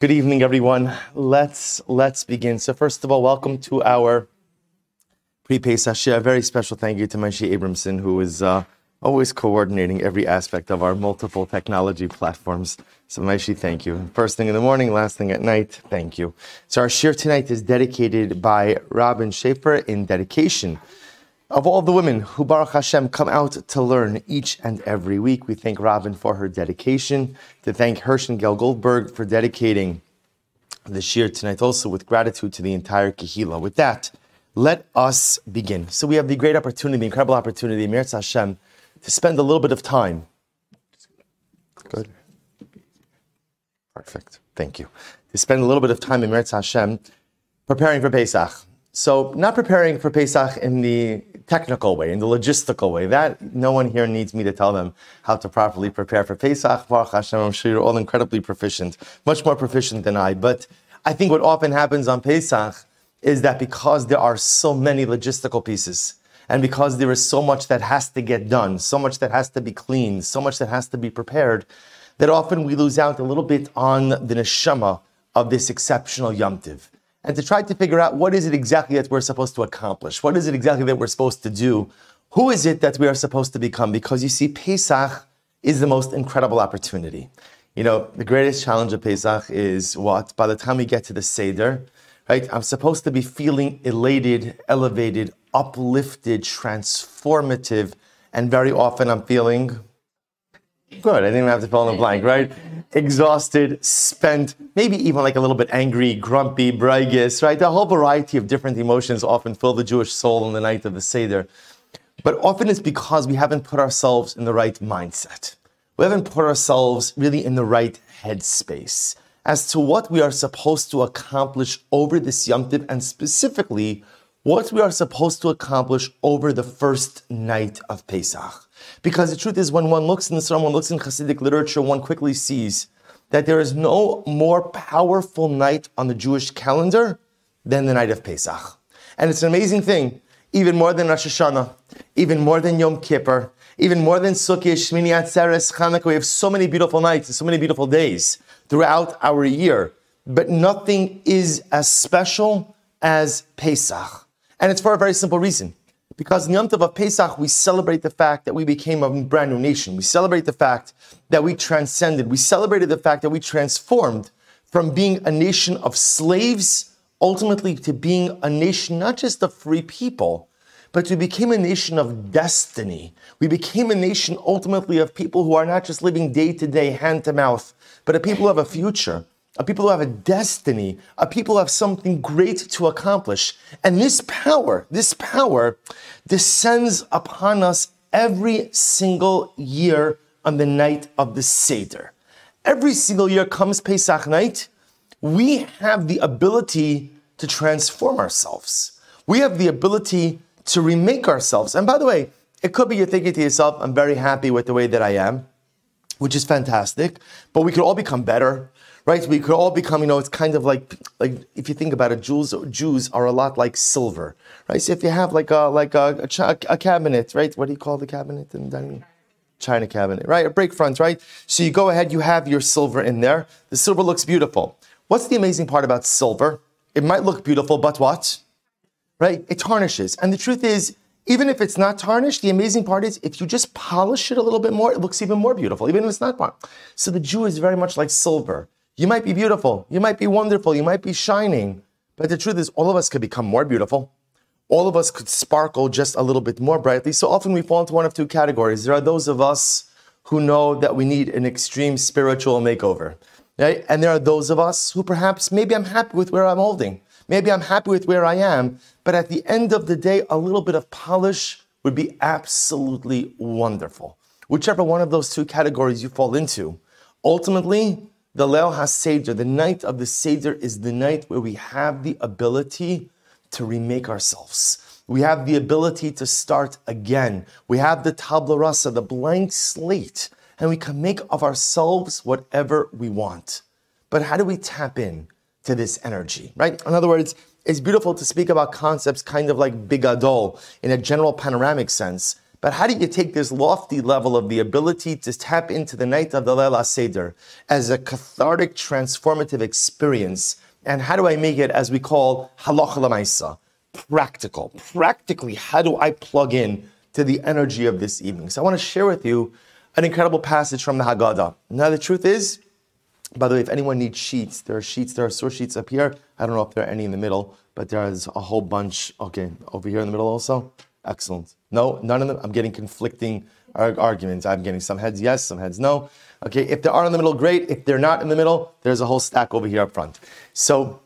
Good evening, everyone. Let's let's begin. So, first of all, welcome to our pre-Pesach Shiur. A very special thank you to Moshe Abramson, who is uh, always coordinating every aspect of our multiple technology platforms. So, Moshe, thank you. First thing in the morning, last thing at night, thank you. So, our shiur tonight is dedicated by Robin Schaefer in dedication of all the women who, Baruch Hashem, come out to learn each and every week. We thank Robin for her dedication, to thank Hirsch and Gail Goldberg for dedicating the shiur tonight, also with gratitude to the entire Kehila. With that, let us begin. So we have the great opportunity, the incredible opportunity, Mirz Hashem, to spend a little bit of time. Good. Perfect. Thank you. To spend a little bit of time in Mirz Hashem preparing for Pesach. So, not preparing for Pesach in the technical way, in the logistical way. That no one here needs me to tell them how to properly prepare for Pesach. Baruch Hashem, I'm sure you're all incredibly proficient, much more proficient than I. But I think what often happens on Pesach is that because there are so many logistical pieces, and because there is so much that has to get done, so much that has to be cleaned, so much that has to be prepared, that often we lose out a little bit on the neshama of this exceptional Yom Tiv and to try to figure out what is it exactly that we're supposed to accomplish? What is it exactly that we're supposed to do? Who is it that we are supposed to become? Because you see, Pesach is the most incredible opportunity. You know, the greatest challenge of Pesach is what? By the time we get to the Seder, right, I'm supposed to be feeling elated, elevated, uplifted, transformative, and very often I'm feeling good. I didn't have to fill in the blank, right? Exhausted, spent, maybe even like a little bit angry, grumpy, bragish, right? A whole variety of different emotions often fill the Jewish soul on the night of the Seder. But often it's because we haven't put ourselves in the right mindset. We haven't put ourselves really in the right headspace as to what we are supposed to accomplish over this Yom Tiv and specifically what we are supposed to accomplish over the first night of Pesach. Because the truth is, when one looks in the Surah, one looks in Hasidic literature, one quickly sees that there is no more powerful night on the Jewish calendar than the night of Pesach. And it's an amazing thing, even more than Rosh Hashanah, even more than Yom Kippur, even more than Sukkot, Shmini Atzeres, Chanukah. We have so many beautiful nights and so many beautiful days throughout our year, but nothing is as special as Pesach. And it's for a very simple reason. Because in Yom Tov of Pesach, we celebrate the fact that we became a brand new nation. We celebrate the fact that we transcended. We celebrated the fact that we transformed from being a nation of slaves ultimately to being a nation not just of free people, but we became a nation of destiny. We became a nation ultimately of people who are not just living day to day, hand to mouth, but a people who have a future a people who have a destiny, a people who have something great to accomplish. And this power, this power descends upon us every single year on the night of the Seder. Every single year comes Pesach night, we have the ability to transform ourselves. We have the ability to remake ourselves. And by the way, it could be you're thinking to yourself, I'm very happy with the way that I am, which is fantastic, but we could all become better right? We could all become, you know, it's kind of like, like if you think about it, Jews, Jews are a lot like silver, right? So if you have like a, like a, a, a cabinet, right? What do you call the cabinet in dining? China cabinet, right? A break front, right? So you go ahead, you have your silver in there. The silver looks beautiful. What's the amazing part about silver? It might look beautiful, but what? Right? It tarnishes. And the truth is, even if it's not tarnished, the amazing part is if you just polish it a little bit more, it looks even more beautiful, even if it's not part. So the Jew is very much like silver. You might be beautiful, you might be wonderful, you might be shining, but the truth is, all of us could become more beautiful. All of us could sparkle just a little bit more brightly. So often we fall into one of two categories. There are those of us who know that we need an extreme spiritual makeover. Right? And there are those of us who perhaps, maybe I'm happy with where I'm holding. Maybe I'm happy with where I am. But at the end of the day, a little bit of polish would be absolutely wonderful. Whichever one of those two categories you fall into, ultimately, the Leil HaSeder, the night of the Seder, is the night where we have the ability to remake ourselves. We have the ability to start again. We have the tabla rasa, the blank slate, and we can make of ourselves whatever we want. But how do we tap in to this energy, right? In other words, it's beautiful to speak about concepts kind of like bigadol in a general panoramic sense. But how do you take this lofty level of the ability to tap into the night of the Leil Seder as a cathartic, transformative experience? And how do I make it, as we call halacha lamaisa, practical? Practically, how do I plug in to the energy of this evening? So I want to share with you an incredible passage from the Haggadah. Now, the truth is, by the way, if anyone needs sheets, there are sheets, there are source sheets up here. I don't know if there are any in the middle, but there's a whole bunch. Okay, over here in the middle also. Excellent. No, none of them. I'm getting conflicting arguments. I'm getting some heads yes, some heads no. Okay, if they are in the middle, great. If they're not in the middle, there's a whole stack over here up front. So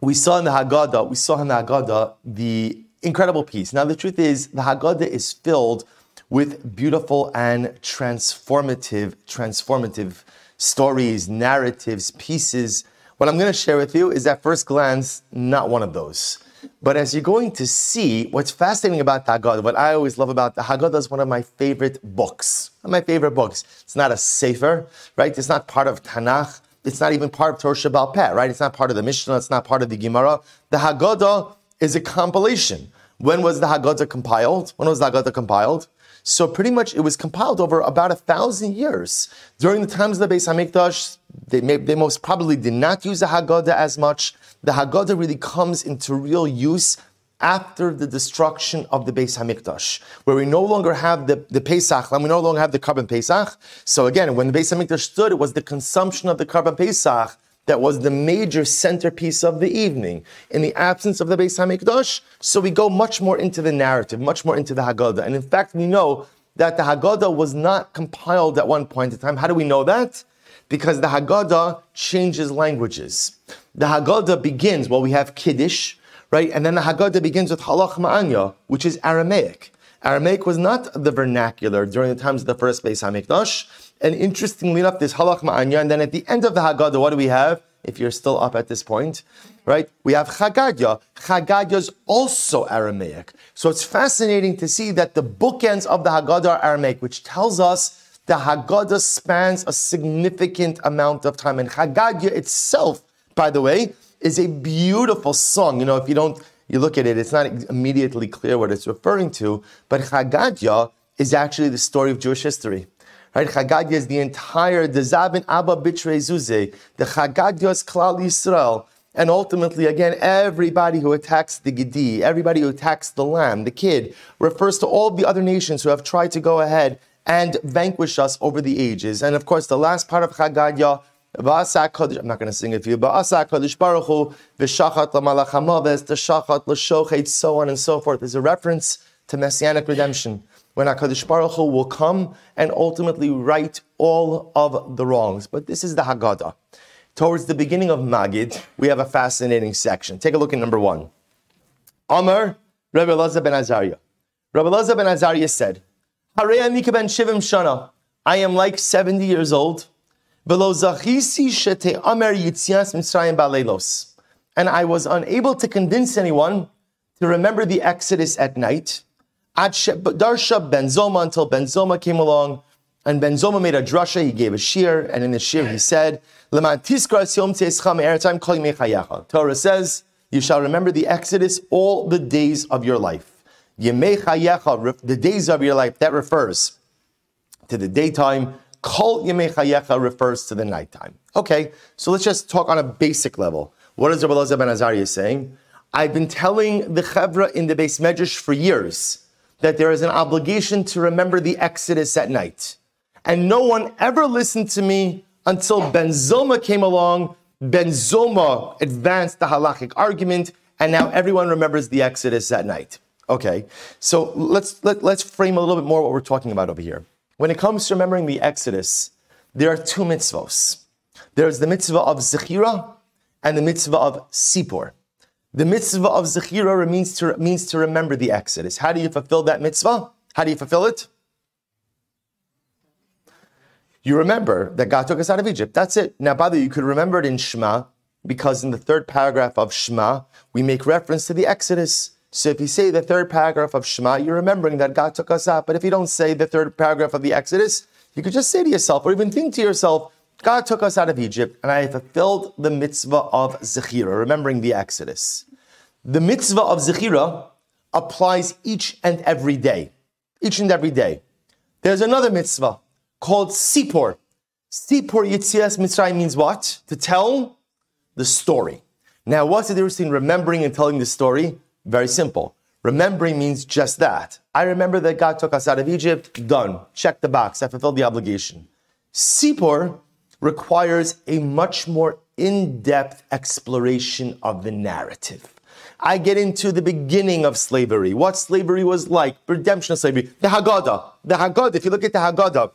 we saw in the Haggadah, we saw in the Haggadah the incredible piece. Now the truth is, the Haggadah is filled with beautiful and transformative, transformative stories, narratives, pieces. What I'm going to share with you is at first glance, not one of those. But as you're going to see, what's fascinating about the Haggadah, what I always love about the Haggadah is one of my favorite books. One of my favorite books. It's not a sefer, right? It's not part of Tanakh. It's not even part of Torah Shebaal Peh, right? It's not part of the Mishnah. It's not part of the Gemara. The Haggadah is a compilation. When was the Haggadah compiled? When was the Haggadah compiled? So pretty much it was compiled over about a thousand years. During the times of the Beis Hamikdash, they, may, they most probably did not use the Haggadah as much. The Haggadah really comes into real use after the destruction of the Beis Hamikdash, where we no longer have the, the Pesach, and we no longer have the Korban Pesach. So again, when the Beis Hamikdash stood, it was the consumption of the Korban Pesach that was the major centerpiece of the evening. In the absence of the Beis Hamikdash, so we go much more into the narrative, much more into the Haggadah. And in fact, we know that the Haggadah was not compiled at one point in time. How do we know that? Because the Haggadah changes languages. The Haggadah begins, well, we have Kiddush, right? And then the Haggadah begins with Ha Lachma Anya, which is Aramaic. Aramaic was not the vernacular during the times of the first Beis Hamikdash. And interestingly enough, this ha lachma anya, and then at the end of the Haggadah, what do we have? If you're still up at this point, right? We have Chad Gadya. Chagadya is also Aramaic. So it's fascinating to see that the bookends of the Haggadah are Aramaic, which tells us the Haggadah spans a significant amount of time. And Chad Gadya itself, by the way, is a beautiful song. You know, if you don't, you look at it, it's not immediately clear what it's referring to, but Chad Gadya is actually the story of Jewish history. Right? Chad Gadya is the entire, the Zabin Abba Bitre Zuze, the Chagadios Klal Yisrael. And ultimately, again, everybody who attacks the Gedi, everybody who attacks the lamb, the kid, refers to all the other nations who have tried to go ahead and vanquish us over the ages. And of course, the last part of Chad Gadya, I'm not going to sing it for you, but Kodesh Baruch Hu, V'shachat l'malach hamaves, T'shachat l'shochet, so on and so forth, is a reference to messianic redemption when HaKadosh Baruch Hu will come and ultimately right all of the wrongs. But this is the Haggadah. Towards the beginning of Magid, we have a fascinating section. Take a look at number one. Amar, Rabbi Elazar ben Azariah. Rabbi Elazar ben Azariah said, ben Shivim Shana. I am like 70 years old. Velo zachisi Yitzias Baleilos. And I was unable to convince anyone to remember the Exodus at night Darsha Ben Zoma until Ben Zoma came along, and Ben Zoma made a drasha. He gave a shiur, and in the shiur he said, Torah says, "You shall remember the Exodus all the days of your life." The days of your life that refers to the daytime. Kol Yemechayecha refers to the nighttime. Okay, so let's just talk on a basic level. What is Rabbi Elazar ben Azariah saying? I've been telling the Chevra in the beis medrash for years that there is an obligation to remember the Exodus at night. And no one ever listened to me until Ben Zoma came along. Ben Zoma advanced the halachic argument, and now everyone remembers the Exodus at night. Okay, so let's let, let's frame a little bit more what we're talking about over here. When it comes to remembering the Exodus, there are two mitzvahs. There's the mitzvah of Zechira and the mitzvah of Sipur. The mitzvah of Zechira means to, means to remember the Exodus. How do you fulfill that mitzvah? How do you fulfill it? You remember that God took us out of Egypt. That's it. Now, by the way, you could remember it in Shema, because in the third paragraph of Shema, we make reference to the Exodus. So if you say the third paragraph of Shema, you're remembering that God took us out. But if you don't say the third paragraph of the Exodus, you could just say to yourself, or even think to yourself, God took us out of Egypt, and I fulfilled the mitzvah of Zechira, remembering the Exodus. The mitzvah of Zechira applies each and every day. each and every day. There's another mitzvah called Sipor. Sipor Yitzias Mitzrayim means what? To tell the story. Now, what's the difference between remembering and telling the story? Very simple. Remembering means just that. I remember that God took us out of Egypt, done. Check the box, I fulfilled the obligation. Sipor requires a much more in depth exploration of the narrative. I get into the beginning of slavery, what slavery was like, redemption of slavery, the Haggadah. The Haggadah, if you look at the Haggadah,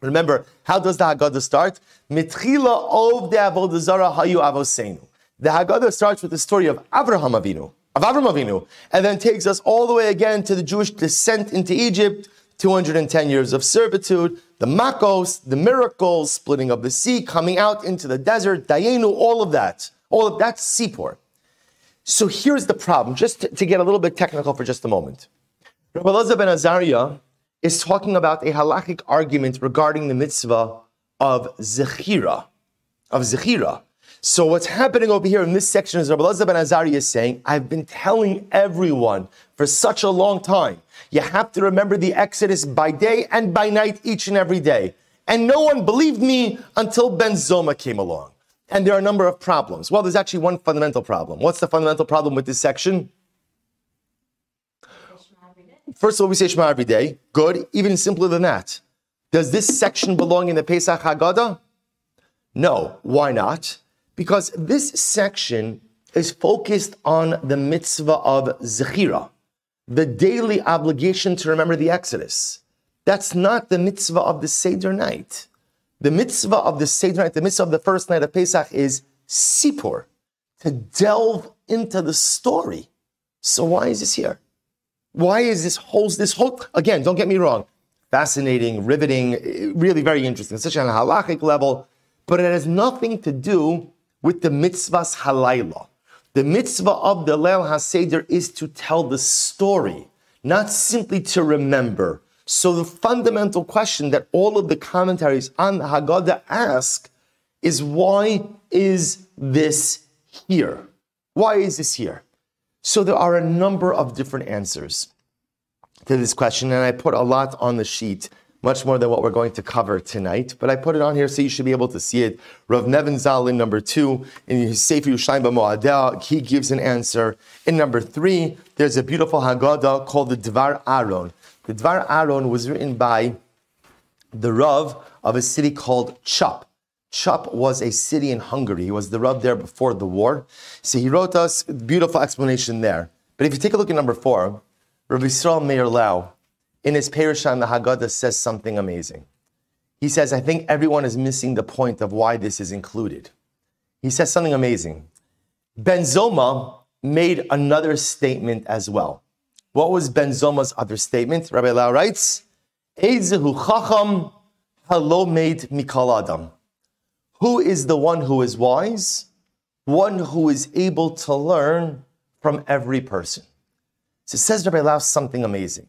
remember, how does the Haggadah start? Mitchila of the Hayu Avosenu. The Haggadah starts with the story of Avraham Avinu, of Avram Avinu, and then takes us all the way again to the Jewish descent into Egypt, 210 years of servitude, the Makos, the miracles, splitting of the sea, coming out into the desert, Dayenu, all of that. All of that, Sipor. So here's the problem, just to, to, get a little bit technical for just a moment. Rabbi Elazar ben Azariah is talking about a halachic argument regarding the mitzvah of zechira, of zechira. So what's happening over here in this section is Rabbi Elazar ben Azariah is saying, I've been telling everyone for such a long time, you have to remember the Exodus by day and by night each and every day. And no one believed me until Ben Zoma came along. And there are a number of problems. Well, there's actually one fundamental problem. What's the fundamental problem with this section? First of all, we say Shema every day. Good. Even simpler than that. Does this section belong in the Pesach Haggadah? No. Why not? Because this section is focused on the mitzvah of Zechira, the daily obligation to remember the Exodus. That's not the mitzvah of the Seder night. The mitzvah of the Seder night, the mitzvah of the first night of Pesach is sipur, to delve into the story. So why is this here? Why is this whole, this whole, again, don't get me wrong, fascinating, riveting, really very interesting, such on a halachic level, but it has nothing to do with the mitzvahs halayla. The mitzvah of the Leil HaSeder is to tell the story, not simply to remember, so the fundamental question that all of the commentaries on the Haggadah ask is why is this here? Why is this here? So there are a number of different answers to this question, and I put a lot on the sheet, much more than what we're going to cover tonight. But I put it on here so you should be able to see it. Rav Nebenzahl in number two, in his Sefer Yerushalayim Moadel, he gives an answer. In number three, there's a beautiful Haggadah called the Dvar Aron. The Dvar Aron was written by the Rav of a city called Chup. Chup was a city in Hungary. He was the Rav there before the war. So he wrote us a beautiful explanation there. But if you take a look at number four, Rav Yisrael Meir Lau, in his Perushan, the Haggadah says something amazing. He says, I think everyone is missing the point of why this is included. He says something amazing. Ben Zoma made another statement as well. What was Ben Zoma's other statement? Rabbi Lau writes, Eizehu chacham halomed mikal adam. Who is the one who is wise? One who is able to learn from every person. So it says Rabbi Lau something amazing.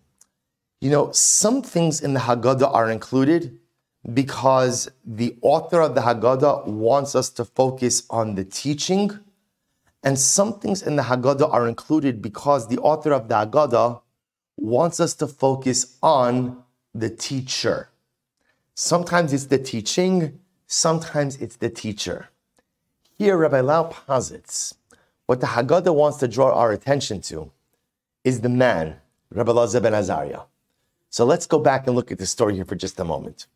You know, some things in the Haggadah are included because the author of the Haggadah wants us to focus on the teaching and some things in the Haggadah are included because the author of the Haggadah wants us to focus on the teacher. Sometimes it's the teaching, sometimes it's the teacher. Here, Rabbi Lau posits what the Haggadah wants to draw our attention to is the man, Rabbi Elazar ben Azariah. So let's go back and look at the story here for just a moment.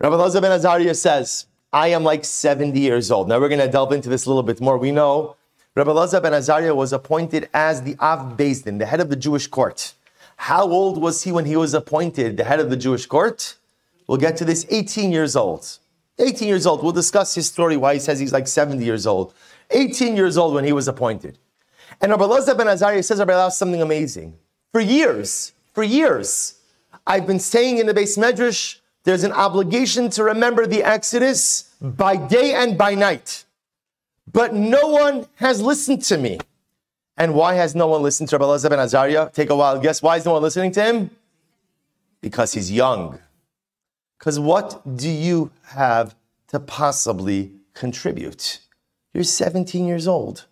Rabbi Elazar ben Azariah says, I am like 70 years old. Now we're going to delve into this a little bit more. We know Rabbi Elazar ben Azariah was appointed as the Av Din, the head of the Jewish court. How old was he when he was appointed the head of the Jewish court? We'll get to this 18 years old. 18 years old. We'll discuss his story, why he says he's like 70 years old. 18 years old when he was appointed. And Rabbi Elazar ben Azariah says Rabbi Elazar something amazing. For years, for years, I've been saying in the beis medrash, there's an obligation to remember the Exodus by day and by night but no one has listened to me. And why has no one listened to Rabbi Elazar ben Azariah? Take a wild guess. Why is no one listening to him? Because he's young. Because what do you have to possibly contribute? You're 17 years old.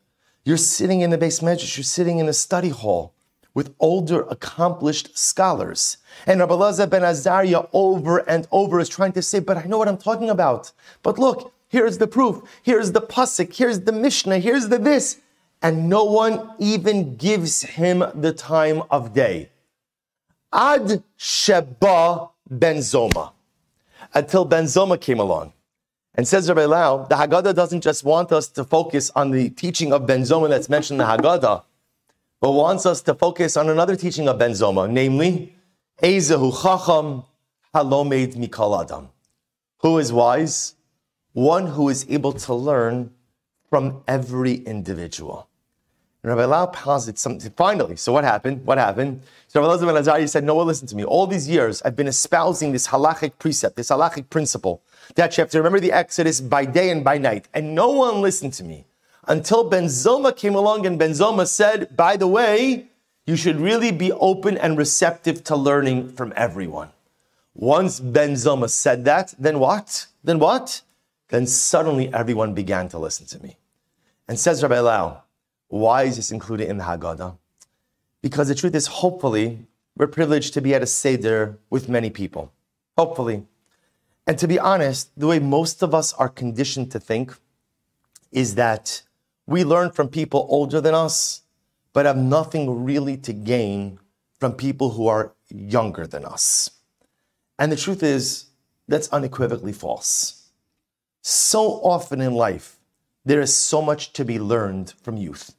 You're sitting in the beis medrash. You're sitting in the study hall. With older, accomplished scholars. And Rabbi ben Azariah over and over is trying to say, but I know what I'm talking about. But look, here's the proof. Here's the pasuk. Here's the Mishnah. Here's the this. And no one even gives him the time of day. Ad Sheba Ben Zoma. Until Ben Zoma came along. And says Rabbi Lau, the Haggadah doesn't just want us to focus on the teaching of Ben Zoma that's mentioned in the Haggadah, but wants us to focus on another teaching of Ben Zoma, namely, Ezehu Chacham Halomed Mikal Adam. Who is wise? One who is able to learn from every individual. And Rabbi Lau posits something. Finally, so what happened? What happened? So Rabbi Elazar ben Azariah said, No, listen to me. All these years, I've been espousing this halachic precept, this halachic principle that you have to remember the Exodus by day and by night. And no one listened to me until Ben Zoma came along and Ben Zoma said, by the way, you should really be open and receptive to learning from everyone. Once Ben Zoma said that, then what? Then what? Then suddenly everyone began to listen to me. And says Rabbi Lau, why is this included in the Haggadah? Because the truth is, hopefully, we're privileged to be at a Seder with many people. Hopefully. And to be honest, the way most of us are conditioned to think is that we learn from people older than us, but have nothing really to gain from people who are younger than us. And the truth is, that's unequivocally false. So often in life, there is so much to be learned from youth.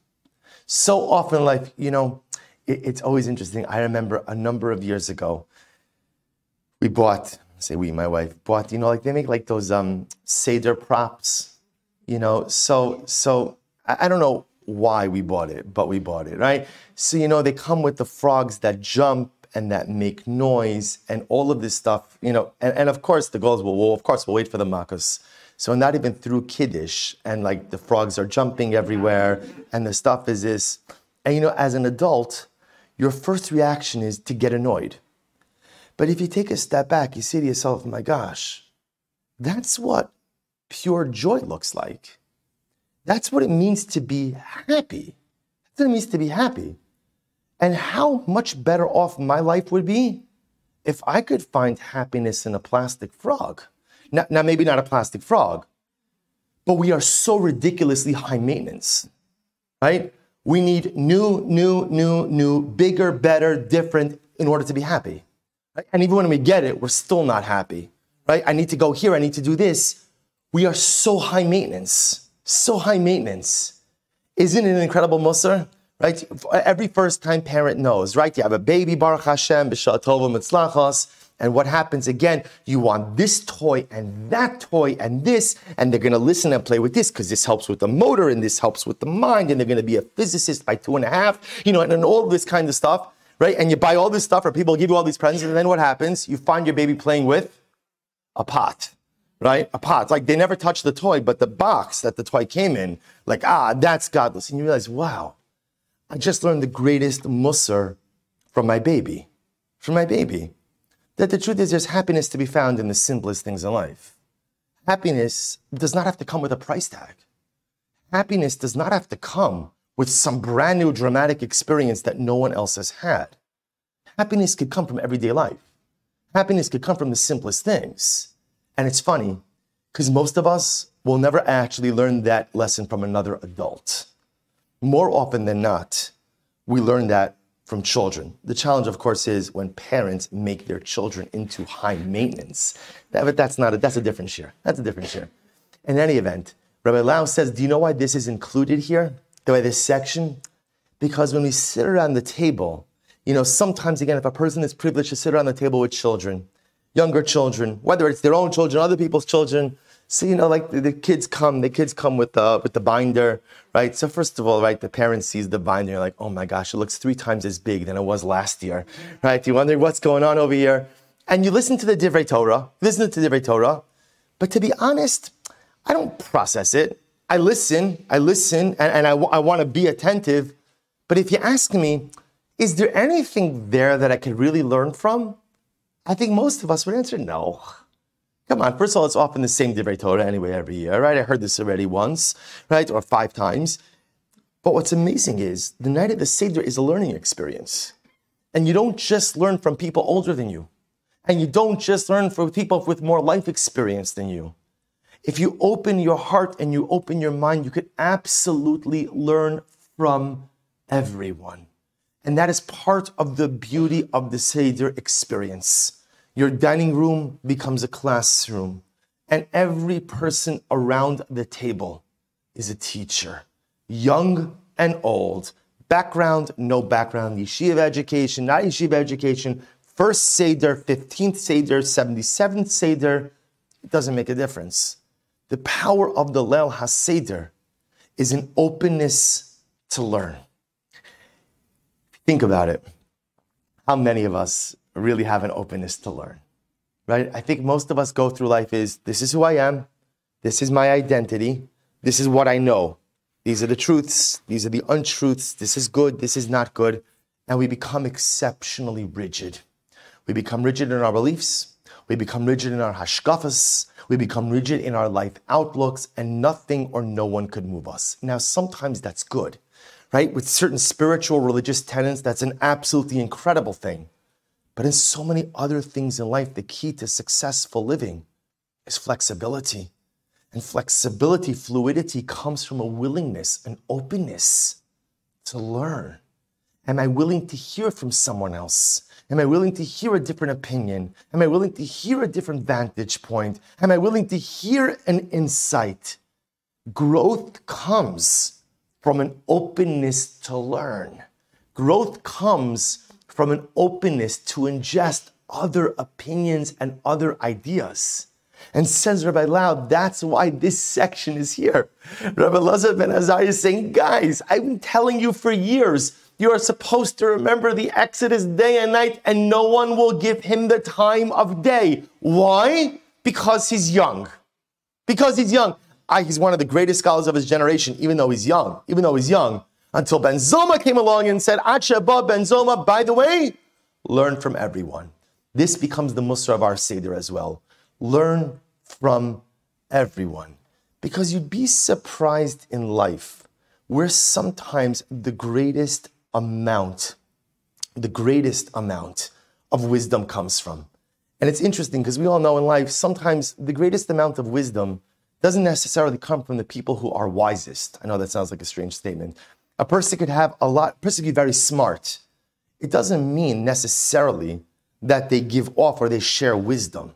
So often in life, you know, it, it's always interesting. I remember a number of years ago, we bought say we, my wife, bought, you know, like they make like those um Seder props, you know. So so I, don't know why we bought it, but we bought it, right? So you know, they come with the frogs that jump and that make noise and all of this stuff, you know, and, and of course the girls will, well, of course we'll wait for the makas. So not even through Kiddush, and like the frogs are jumping everywhere, and the stuff is this. And you know, as an adult, your first reaction is to get annoyed but if you take a step back, you say to yourself, my gosh, that's what pure joy looks like. That's what it means to be happy. That's what it means to be happy. And how much better off my life would be if I could find happiness in a plastic frog. Now, now maybe not a plastic frog, but we are so ridiculously high maintenance, right? We need new, new, new, new, bigger, better, different in order to be happy. Right? And even when we get it, we're still not happy, right? I need to go here, I need to do this. We are so high maintenance, so high maintenance. Isn't it an incredible musar? Right? Every first time parent knows, right? You have a baby, Baruch Hashem, B'Shatova Mitzlachos, and what happens again? You want this toy and that toy and this, and they're to listen and play with this because this helps with the motor and this helps with the mind, and they're to be a physicist by two and a half, you know, and, and all this kind of stuff right? And you buy all this stuff, or people give you all these presents, and then what happens? You find your baby playing with a pot, right? A pot. Like they never touched the toy, but the box that the toy came in, like, ah, that's godless. And you realize, wow, I just learned the greatest musar from my baby, from my baby. That the truth is, there's happiness to be found in the simplest things in life. Happiness does not have to come with a price tag. Happiness does not have to come with some brand new dramatic experience that no one else has had. Happiness could come from everyday life. Happiness could come from the simplest things. And it's funny because most of us will never actually learn that lesson from another adult. More often than not, we learn that from children. The challenge, of course, is when parents make their children into high maintenance. That, but that's not a, that's a different share. That's a different share. In any event, Rabbi Lau says, do you know why this is included here? the way this section? Because when we sit around the table, you know, sometimes again, if a person is privileged to sit around the table with children, younger children, whether it's their own children, other people's children, so you know, like the, the kids come, the kids come with the with the binder, right? So first of all, right, the parent sees the binder, you're like, oh my gosh, it looks three times as big than it was last year, right? You wonder what's going on over here, and you listen to the Divrei Torah, listen to the Divrei Torah, but to be honest, I don't process it. I listen, I listen, and, and I, I want to be attentive. But if you ask me, is there anything there that I could really learn from? I think most of us would answer no. Come on, first of all, it's often the same Divrei Torah anyway every year, right? I heard this already once, right? Or five times. But what's amazing is the night of the Seder is a learning experience. And you don't just learn from people older than you. And you don't just learn from people with more life experience than you. If you open your heart and you open your mind, you could absolutely learn from everyone. And that is part of the beauty of the Seder experience. Your dining room becomes a classroom, and every person around the table is a teacher, young and old, background, no background, yeshiva education, not yeshiva education, first Seder, 15th Seder, 77th Seder, it doesn't make a difference. The power of the Leil HaSeder is an openness to learn. Think about it. How many of us really have an openness to learn? Right? I think most of us go through life is this is who I am, this is my identity, this is what I know. These are the truths, these are the untruths, this is good, this is not good. And we become exceptionally rigid. We become rigid in our beliefs, we become rigid in our hashkafas, we become rigid in our life outlooks, and nothing or no one could move us. Now, sometimes that's good right? With certain spiritual religious tenets, that's an absolutely incredible thing. But in so many other things in life, the key to successful living is flexibility. And flexibility, fluidity comes from a willingness, an openness to learn. Am I willing to hear from someone else? Am I willing to hear a different opinion? Am I willing to hear a different vantage point? Am I willing to hear an insight? Growth comes from an openness to learn. Growth comes from an openness to ingest other opinions and other ideas. And says Rabbi Lau, that's why this section is here. Rabbi Lazar ben Azariah is saying, guys, I've been telling you for years, you are supposed to remember the Exodus day and night, and no one will give him the time of day. Why? Because he's young. Because he's young. I, he's one of the greatest scholars of his generation, even though he's young, even though he's young, until Ben Zoma came along and said, Achaba Ben Zoma, by the way, learn from everyone. This becomes the Musar of our Seder as well. Learn from everyone. Because you'd be surprised in life where sometimes the greatest amount, the greatest amount of wisdom comes from. And it's interesting because we all know in life, sometimes the greatest amount of wisdom doesn't necessarily come from the people who are wisest. I know that sounds like a strange statement. A person could have a lot, a person could be very smart. It doesn't mean necessarily that they give off or they share wisdom.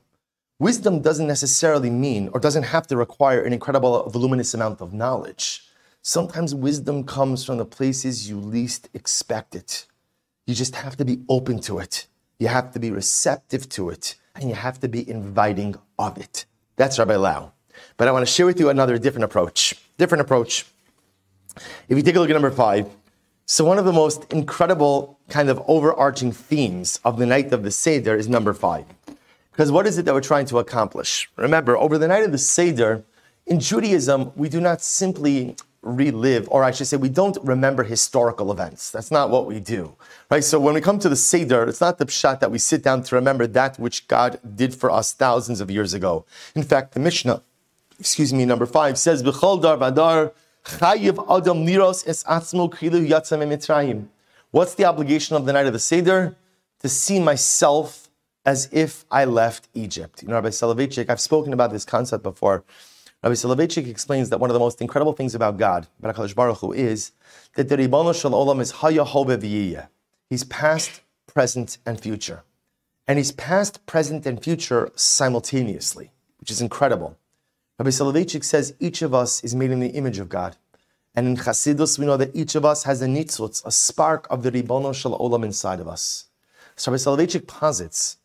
Wisdom doesn't necessarily mean or doesn't have to require an incredible, voluminous amount of knowledge. Sometimes wisdom comes from the places you least expect it. You just have to be open to it. You have to be receptive to it. And you have to be inviting of it. That's Rabbi Lau. But I want to share with you another different approach. Different approach. If you take a look at number five, so one of the most incredible kind of overarching themes of the night of the Seder is number five. Because what is it that we're trying to accomplish? Remember, over the night of the Seder, in Judaism, we do not simply relive, or I should say, we don't remember historical events. That's not what we do, right? So when we come to the Seder, it's not the pshat that we sit down to remember that which God did for us thousands of years ago. In fact, the Mishnah excuse me, number five says, B'chol dar vadar chayiv adam liros es atzmo krilu yatzam mitzrayim. What's the obligation of the night of the Seder? To see myself as if I left Egypt. You know, Rabbi Soloveitchik, I've spoken about this concept before. Rabbi Soloveitchik explains that one of the most incredible things about God, Baruch Hu, is that the Ribono Shel Olam is Haya Hove He's past, present, and future. And he's past, present, and future simultaneously, which is incredible. Rabbi Soloveitchik says each of us is made in the image of God. And in Chassidus, we know that each of us has a nitzutz, a spark of the Ribono Shel Olam inside of us. So Rabbi Soloveitchik posits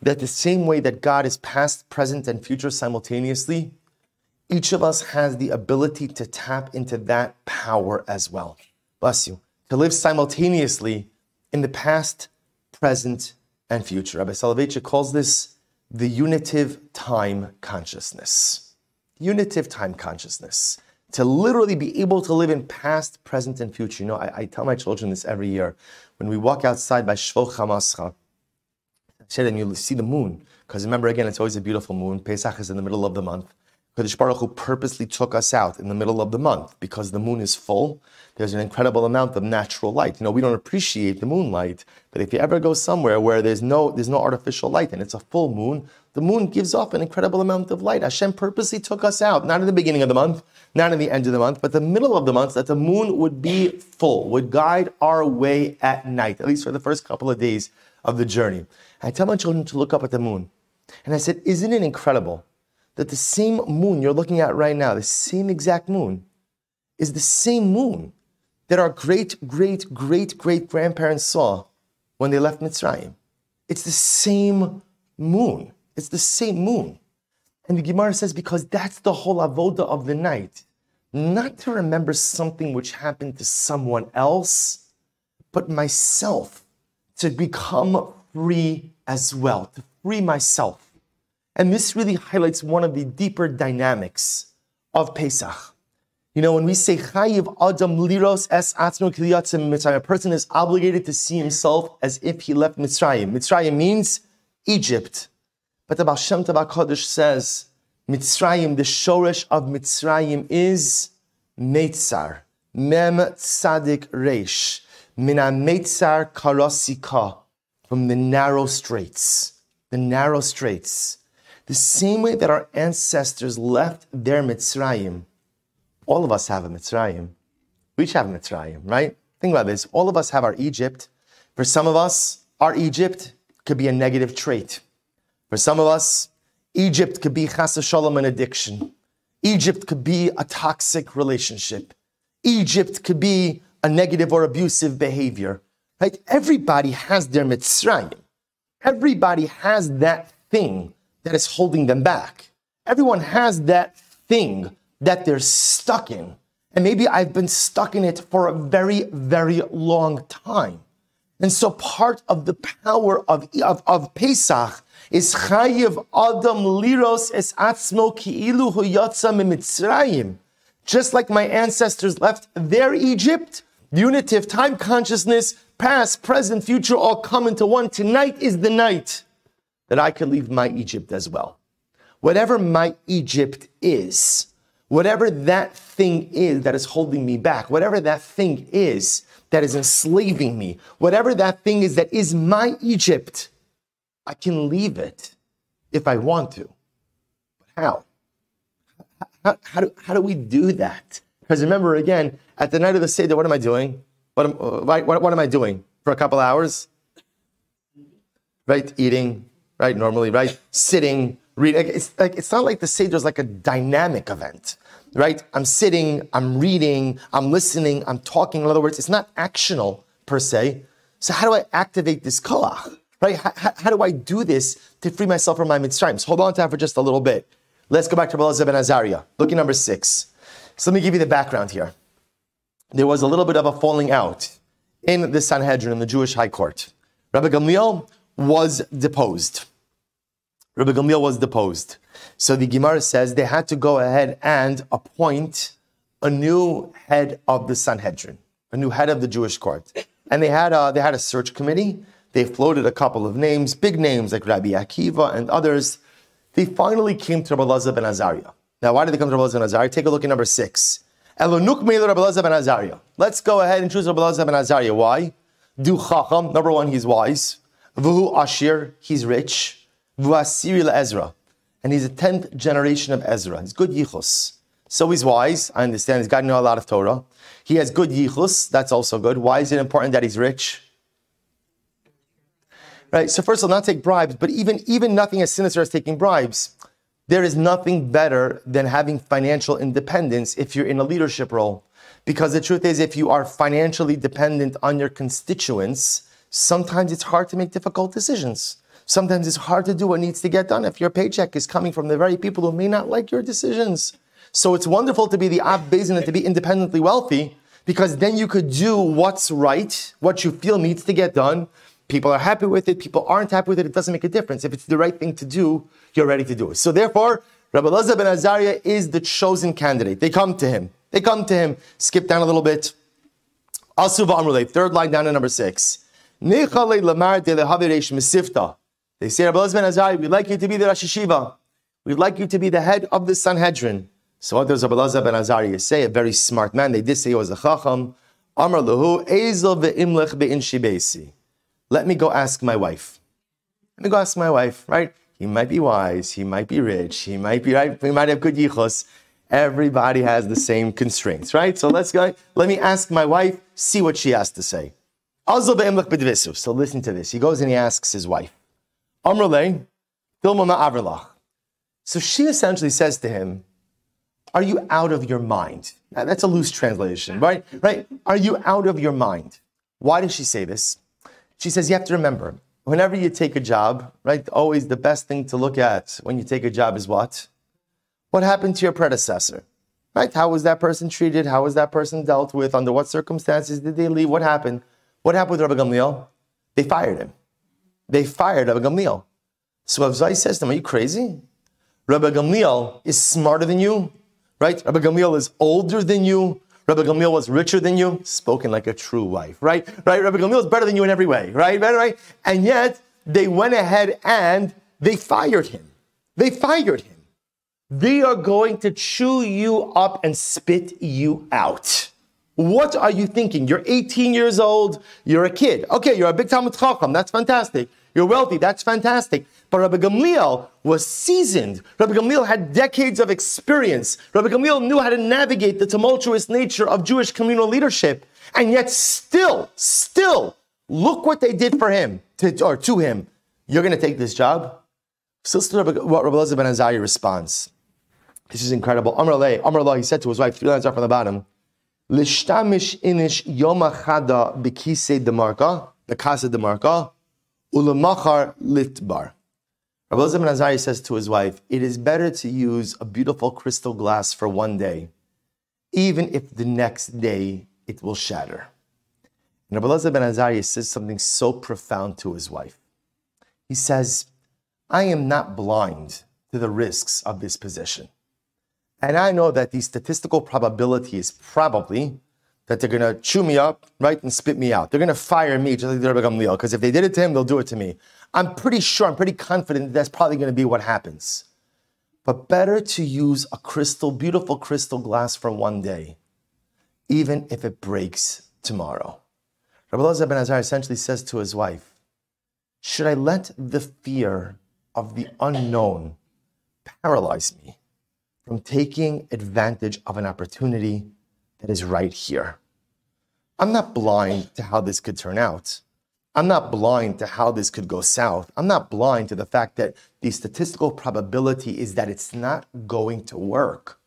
that the same way that God is past, present, and future simultaneously, each of us has the ability to tap into that power as well. Bless you. To live simultaneously in the past, present, and future. Rabbi Soloveitchik calls this the unitive time consciousness unitive time consciousness, to literally be able to live in past, present, and future. You know, I, I tell my children this every year. When we walk outside by Shfoch Chamascha, I say, and you see the moon, because remember, again, it's always a beautiful moon. Pesach is in the middle of the month. Kadosh Baruch Hu purposely took us out in the middle of the month because the moon is full. There's an incredible amount of natural light. You know, we don't appreciate the moonlight, but if you ever go somewhere where there's no there's no artificial light and it's a full moon, the moon gives off an incredible amount of light. Hashem purposely took us out, not in the beginning of the month, not in the end of the month, but the middle of the month, that the moon would be full, would guide our way at night, at least for the first couple of days of the journey. I tell my children to look up at the moon. And I said, Isn't it incredible that the same moon you're looking at right now, the same exact moon, is the same moon that our great, great, great, great grandparents saw when they left Mitzrayim? It's the same moon. It's the same moon. And the Gemara says, because that's the whole avoda of the night. Not to remember something which happened to someone else, but myself, to become free as well, to free myself. And this really highlights one of the deeper dynamics of Pesach. You know, when we say Chayiv Adam Liros Es Atzmo Kiliyatzim Mitzrayim, a person is obligated to see himself as if he left Mitzrayim. Mitzrayim means Egypt. But the Baal Shem Tov HaKadosh says, Mitzrayim, the shoresh of Mitzrayim is Meitzar, Mem Tzadik Reish, Mina Meitzar Karasika, from the narrow straits. The narrow straits. The same way that our ancestors left their Mitzrayim, all of us have a Mitzrayim. We each have a Mitzrayim, right? Think about this. All of us have our Egypt. For some of us, our Egypt could be a negative trait. For some of us, Egypt could be chas shalom, an addiction. Egypt could be a toxic relationship. Egypt could be a negative or abusive behavior. Right? Everybody has their Mitzrayim. Everybody has that thing that is holding them back. Everyone has that thing that they're stuck in. And maybe I've been stuck in it for a very, very long time. And so part of the power of, of, of Pesach is chayiv adam liros es atzmo ki'ilu hu yatsa mitzrayim. Just like my ancestors left their Egypt, unitive time consciousness, past, present, future, all come into one. Tonight is the night that I can leave my Egypt as well. Whatever my Egypt is, whatever that thing is that is holding me back, whatever that thing is that is enslaving me, whatever that thing is that is my Egypt, I can leave it if I want to. But how? How, how, do, how do we do that? Because remember, again, at the night of the Seder, what am I doing? What am, uh, what, what am I doing for a couple hours? Right? Eating, right? Normally, right? Sitting, reading. It's like it's not like the Seder is like a dynamic event, right? I'm sitting, I'm reading, I'm listening, I'm talking. In other words, it's not actional per se. So how do I activate this koach? Right? How, how, do I do this to free myself from my mitzrayim? Hold on to that for just a little bit. Let's go back to Rabbi ben Azariah. Look at number six. So let me give you the background here. There was a little bit of a falling out in the Sanhedrin, in the Jewish High Court. Rabbi Gamliel was deposed. Rabbi Gamliel was deposed. So the Gemara says they had to go ahead and appoint a new head of the Sanhedrin, a new head of the Jewish court. And they had a, they had a search committee. They floated a couple of names, big names like Rabbi Akiva and others. They finally came to Rabbi Lazar ben Azariah. Now, why did they come to Rabbi Lazar ben Azariah? Take a look at number six. Elonuk Rabbi Lazar ben Azariah. Let's go ahead and choose Rabbi Lazar ben Azariah. Why? Du Chacham. Number one, he's wise. Vuhu Ashir. He's rich. Vuasiri Ezra. And he's a 10th generation of Ezra. He's good yichus. So he's wise. I understand. He's got to know a lot of Torah. He has good yichus. That's also good. Why is it important that he's rich? Right? So first of all, not take bribes, but even, even nothing as sinister as taking bribes. There is nothing better than having financial independence if you're in a leadership role. Because the truth is, if you are financially dependent on your constituents, sometimes it's hard to make difficult decisions. Sometimes it's hard to do what needs to get done if your paycheck is coming from the very people who may not like your decisions. So it's wonderful to be the Av Beis Din and to be independently wealthy because then you could do what's right, what you feel needs to get done. People are happy with it, people aren't happy with it, it doesn't make a difference. If it's the right thing to do, you're ready to do it. So therefore, Rabbi Lazar ben Azariah is the chosen candidate. They come to him. They come to him. Skip down a little bit. Asuva Amrulay, third line down to number six. They say, Rabbi Elazar ben Azariah, we'd like you to be the Rosh HaYeshiva. We'd like you to be the head of the Sanhedrin. So what does Abelazar ben Azariah say? A very smart man. They did say he was a chacham. Amar lahu ezel ve'imlech be'in shibesi. Let me go ask my wife. Let me go ask my wife, right? He might be wise, he might be rich, he might be right, he might have good yichus. Everybody has the same constraints, right? So let's go. Let me ask my wife, see what she has to say. So listen to this. He goes and he asks his wife, So she essentially says to him, Are you out of your mind? Now, that's a loose translation, right? Right? Are you out of your mind? Why does she say this? She says, You have to remember, whenever you take a job, right, always the best thing to look at when you take a job is what? What happened to your predecessor? Right? How was that person treated? How was that person dealt with? Under what circumstances did they leave? What happened? What happened with Rabbi Gamliel? They fired him. They fired Rabbi Gamliel. So Avzai says to him, Are you crazy? Rabbi Gamliel is smarter than you, right? Rabbi Gamliel is older than you. Rabbi Gamliel was richer than you, spoken like a true wife, right? Right? Rabbi Gamliel is better than you in every way, right? Better, right? And yet they went ahead and they fired him. They fired him. They are going to chew you up and spit you out. What are you thinking? You're 18 years old, you're a kid. Okay, you're a big Talmid Chacham, that's fantastic. You're wealthy, that's fantastic. But Rabbi Gamliel was seasoned. Rabbi Gamliel had decades of experience. Rabbi Gamliel knew how to navigate the tumultuous nature of Jewish communal leadership. And yet, still, still, look what they did for him, to, or to him. You're going to take this job? So listen to what Rabbi Elazar ben Azariah responds. This is incredible. Amar lah, he said to his wife, three lines up from the bottom, Lishtamish inish yoma chada bekise demarka, bekase demarka, ulamachar litbar. Rabbi ben Azariah says to his wife, it is better to use a beautiful crystal glass for one day, even if the next day it will shatter. And Rabbi ben Azariah says something so profound to his wife. He says, I am not blind to the risks of this position. And I know that the statistical probability is probably that they're going to chew me up, right, and spit me out. They're going to fire me just like they did Rabbi Gamliel, because if they did it to him, they'll do it to me. I'm pretty sure, I'm pretty confident that that's probably going to be what happens. But better to use a crystal, beautiful crystal glass for one day, even if it breaks tomorrow. Rabbi Elazar ben Azar essentially says to his wife, Should I let the fear of the unknown paralyze me? from taking advantage of an opportunity that is right here. I'm not blind to how this could turn out. I'm not blind to how this could go south. I'm not blind to the fact that the statistical probability is that it's not going to work.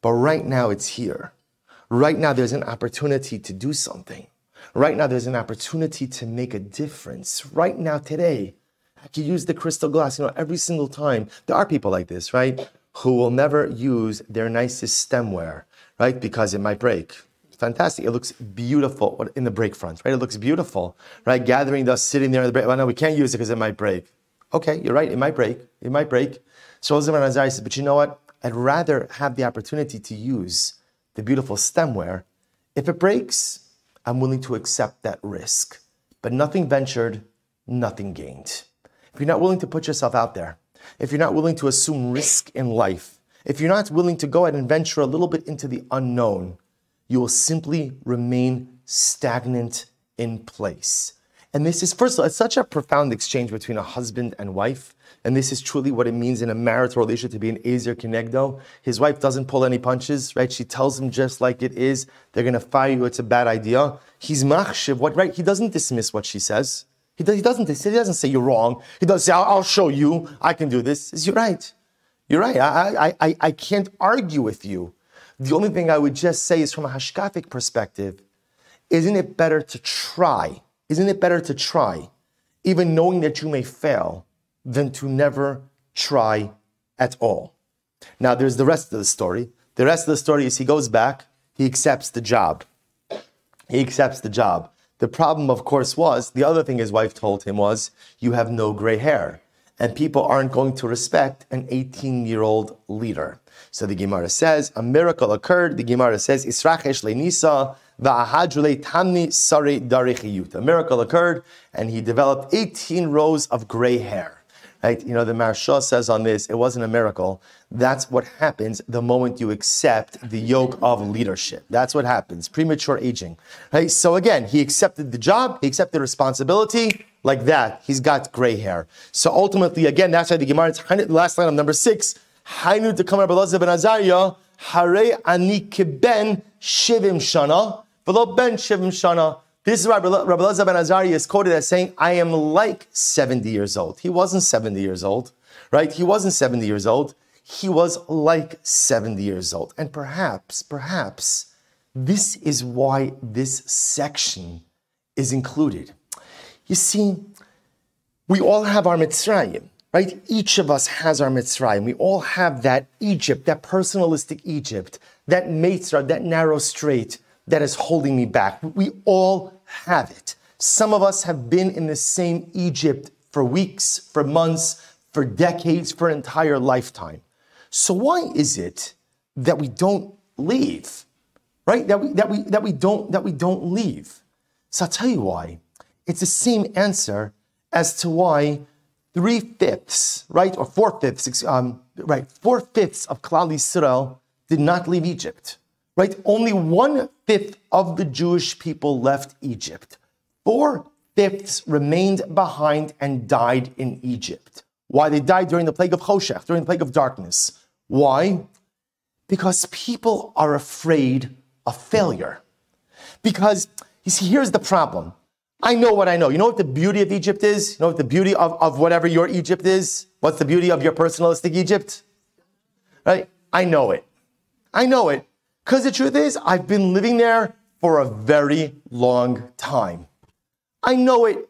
But right now it's here. Right now there's an opportunity to do something. Right now there's an opportunity to make a difference. Right now, today, I could use the crystal glass. You know, every single time. There are people like this, right? who will never use their nicest stemware, right? Because it might break. Fantastic. It looks beautiful in the break front, right? It looks beautiful, right? Gathering dust, sitting there in the break. Well, no, we can't use it because it might break. Okay, you're right. It might break. It might break. So Elazar ben Azari says, but you know what? I'd rather have the opportunity to use the beautiful stemware. If it breaks, I'm willing to accept that risk. But nothing ventured, nothing gained. If you're not willing to put yourself out there, if you're not willing to assume risk in life, if you're not willing to go ahead and venture a little bit into the unknown, you will simply remain stagnant in place. And this is, first of all, it's such a profound exchange between a husband and wife. And this is truly what it means in a marital relationship to be an Ezer Kenegdo. His wife doesn't pull any punches, right? She tells him just like it is. They're going to fire you. It's a bad idea. He's machshiv, what, right? He doesn't dismiss what she says. He, does, he, doesn't, he doesn't say you're wrong. He doesn't say, I'll, I'll show you, I can do this. Is you're right. You're right. I, I, I, can't argue with you. The only thing I would just say is from a hashkafic perspective, isn't it better to try? Isn't it better to try, even knowing that you may fail, than to never try at all? Now, there's the rest of the story. The rest of the story is he goes back, he accepts the job. He accepts the job. The problem, of course, was the other thing his wife told him was, You have no gray hair. And people aren't going to respect an 18 year old leader. So the Gemara says, A miracle occurred. The Gemara says, Israchesh Nisa tamni sari A miracle occurred, and he developed 18 rows of gray hair. Right? You know, the Maharsha says on this, it wasn't a miracle. That's what happens the moment you accept the yoke of leadership. That's what happens. Premature aging. Right? So again, he accepted the job, he accepted responsibility. Like that, he's got gray hair. So ultimately, again, that's why the Gemara, the last line of number six, Hainu to come ben Azariah, Hare ani kiben shivim shana, velo ben shivim shana. This is why Rabbi Elazar ben Azariah is quoted as saying, I am like 70 years old. He wasn't 70 years old, right? He wasn't 70 years old. He was like 70 years old. And perhaps, perhaps, this is why this section is included. You see, we all have our Mitzrayim, right? Each of us has our Mitzrayim. We all have that Egypt, that personalistic Egypt, that Mitzrayim, that narrow strait that is holding me back. We all have it. Some of us have been in the same Egypt for weeks, for months, for decades, for an entire lifetime. So why is it that we don't leave? Right? That we, that we, that we, don't, that we don't leave. So I'll tell you why. It's the same answer as to why three fifths, right, or four fifths, um, right, four fifths of Klal Yisrael did not leave Egypt right? Only one fifth of the Jewish people left Egypt. Four fifths remained behind and died in Egypt. Why? They died during the plague of Choshech, during the plague of darkness. Why? Because people are afraid of failure. Because, you see, here's the problem. I know what I know. You know what the beauty of Egypt is? You know what the beauty of, of whatever your Egypt is? What's the beauty of your personalistic Egypt? Right? I know it. I know it. Because the truth is, I've been living there for a very long time. I know it.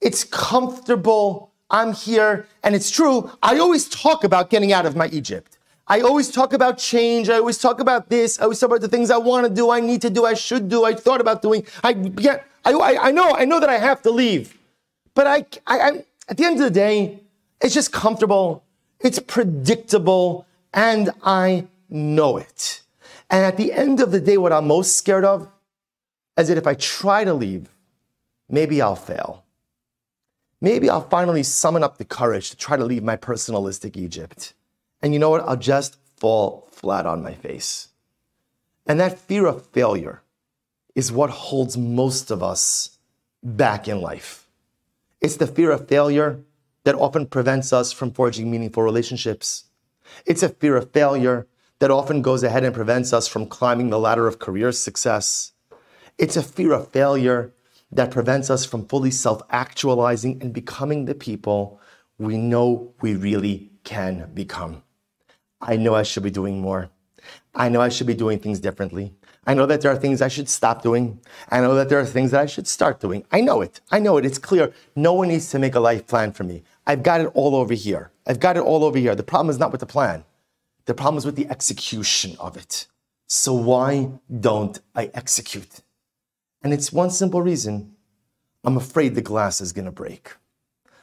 It's comfortable. I'm here. And it's true. I always talk about getting out of my Egypt. I always talk about change. I always talk about this. I always talk about the things I want to do, I need to do, I should do, I thought about doing. I get, I, I, I know, I know that I have to leave. But I, I, I, at the end of the day, it's just comfortable. It's predictable. And I know it. And at the end of the day, what I'm most scared of is that if I try to leave, maybe I'll fail. Maybe I'll finally summon up the courage to try to leave my personalistic Egypt. And you know what? I'll just fall flat on my face. And that fear of failure is what holds most of us back in life. It's the fear of failure that often prevents us from forging meaningful relationships. It's a fear of failure that often goes ahead and prevents us from climbing the ladder of career success. It's a fear of failure that prevents us from fully self actualizing and becoming the people we know we really can become. I know I should be doing more. I know I should be doing things differently. I know that there are things I should stop doing. I know that there are things that I should start doing. I know it. I know it. It's clear. No one needs to make a life plan for me. I've got it all over here. I've got it all over here. The problem is not with the plan. The problem is with the execution of it. So why don't I execute? And it's one simple reason. I'm afraid the glass is going to break.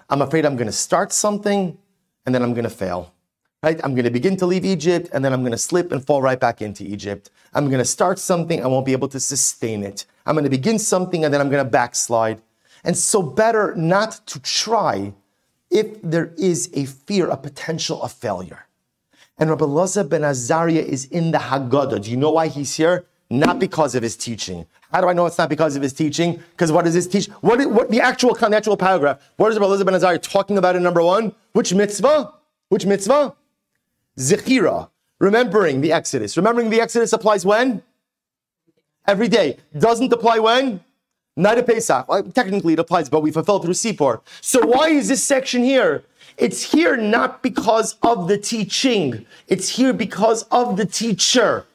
I'm afraid I'm going to start something and then I'm going to fail. Right? I'm going to begin to leave Egypt and then I'm going to slip and fall right back into Egypt. I'm going to start something, I won't be able to sustain it. I'm going to begin something and then I'm going to backslide. And so better not to try if there is a fear, a potential of failure. And Rabbi Elazar ben Azariah is in the Haggadah. Do you know why he's here? Not because of his teaching. How do I know it's not because of his teaching? Because what does his teach? What, is, what the actual natural paragraph? What is Rabbi Elazar ben Azariah talking about in number one? Which mitzvah? Which mitzvah? Zechira. Remembering the Exodus. Remembering the Exodus applies when? Every day. Doesn't apply when? Night of Pesach. Well, technically it applies, but we fulfill through Sipor. So why is this section here? It's here not because of the teaching. It's here because of the teacher.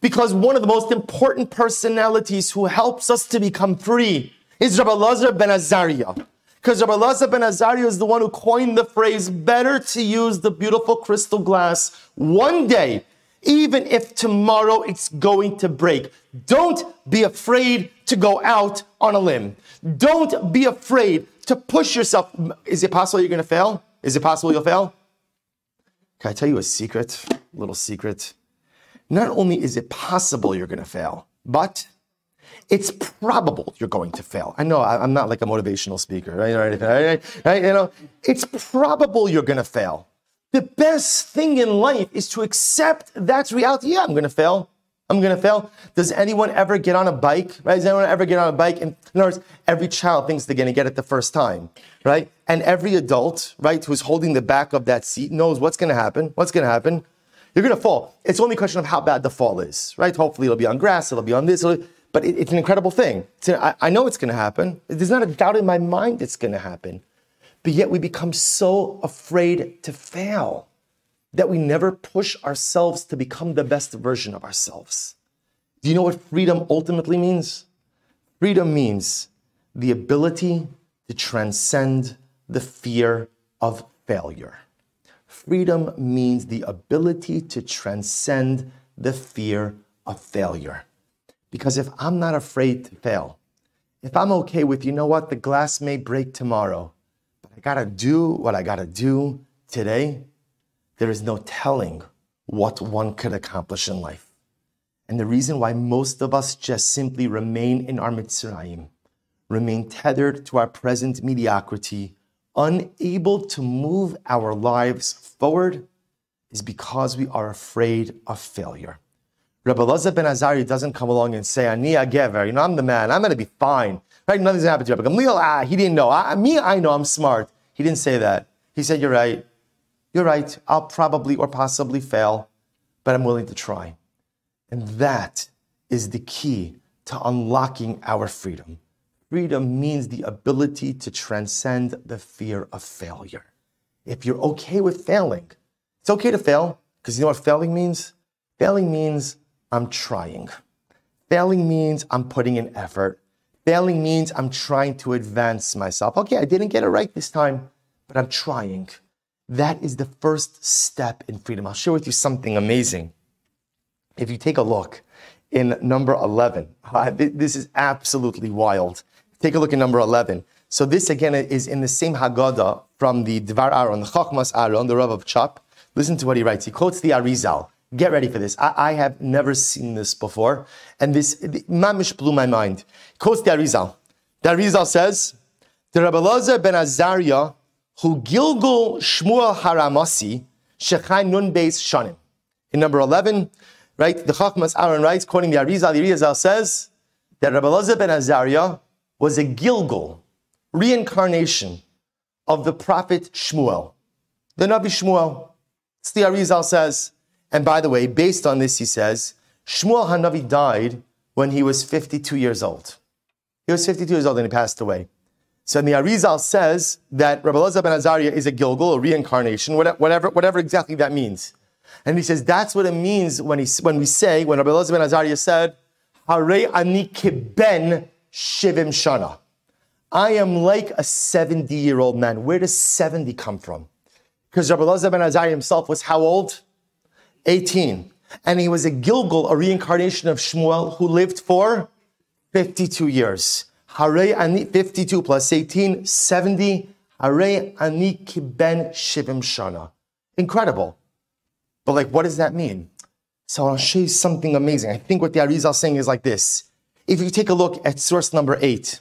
Because one of the most important personalities who helps us to become free is Rabbi Elazar ben Azariah. Because Rabbi Elazar ben Azariah is the one who coined the phrase, better to use the beautiful crystal glass one day, even if tomorrow it's going to break. Don't be afraid to go out on a limb. Don't be afraid to push yourself. Is it possible you're going to fail? Is it possible you'll fail? Can I tell you a secret? A little secret. Not only is it possible you're going to fail, but it's probable you're going to fail. I know I'm not like a motivational speaker, right? Or anything, right? right? You know, it's probable you're going to fail. The best thing in life is to accept that reality. Yeah, I'm going to fail. I'm going to fail. Does anyone ever get on a bike? Right? Does anyone ever get on a bike? And in other words, every child thinks they're going to get it the first time, right? And every adult, right, who's holding the back of that seat knows what's going to happen. What's going to happen? You're going to fall. It's only a question of how bad the fall is, right? Hopefully it'll be on grass, it'll be on this, but it, it's an incredible thing. An, I, I know it's going to happen. There's not a doubt in my mind it's going to happen. But yet we become so afraid to fail that we never push ourselves to become the best version of ourselves. Do you know what freedom ultimately means? Freedom means the ability to transcend the fear of failure. Freedom means the ability to transcend the fear of failure. Because if I'm not afraid to fail, if I'm okay with, you know what, the glass may break tomorrow, but I gotta do what I gotta do today, there is no telling what one could accomplish in life. And the reason why most of us just simply remain in our Mitzrayim, remain tethered to our present mediocrity, unable to move our lives forward is because we are afraid of failure. Rabbi Elazar ben Azari doesn't come along and say, Ani agever, you know, I'm the man, I'm going to be fine. Right? Nothing's going to happen to Rabbi Gamliel. Ah, he didn't know. I, me, I know I'm smart. He didn't say that. He said, You're right. You're right. I'll probably or possibly fail, but I'm willing to try. And that is the key to unlocking our freedom. Freedom means the ability to transcend the fear of failure. If you're okay with failing, it's okay to fail, because you know what failing means? Failing means I'm trying. Failing means I'm putting in effort. Failing means I'm trying to advance myself. Okay, I didn't get it right this time, but I'm trying. That is the first step in freedom. I'll share with you something amazing. If you take a look in number 11, uh, this is absolutely wild. Take a look at number 11. So this again is in the same Haggadah from the Dvar Aaron, the Chachmas Aaron, the Rav of Chop. Listen to what he writes. He quotes the Arizal. Get ready for this. I, I have never seen this before. And this, mamish blew my mind. He quotes the Arizal. The Arizal says, the Rabbi Elazar ben Azariah, who Gilgul Shmuel Haramasi, Shechai Nun Beis Shanim. In number 11, right, the Chachmas Aaron writes, quoting the Arizal, the Arizal says that Rabbi Elazar ben Azariah was a Gilgul, reincarnation of the prophet Shmuel, the Nabi Shmuel. It's the Arizal says. And by the way, based on this, he says, Shmuel Hanavi died when he was 52 years old. He was 52 years old and he passed away. So the Arizal says that Rabbi Elazar ben Azariah is a Gilgul, a reincarnation, whatever, whatever exactly that means. And he says that's what it means when, he, when we say, when Rabbi Elazar ben Azariah said, Hare ani ben Shivim Shana. I am like a 70 year old man. Where does 70 come from? Because Rabbi Elazar ben Azariah himself was how old? 18. And he was a Gilgul, a reincarnation of Shmuel, who lived for 52 years. Hare ani 52 plus 18, 70. Hare ani kiben shivim shana. Incredible. But like, what does that mean? So I'll show you something amazing. I think what the Arizal is saying is like this. If you take a look at source number eight,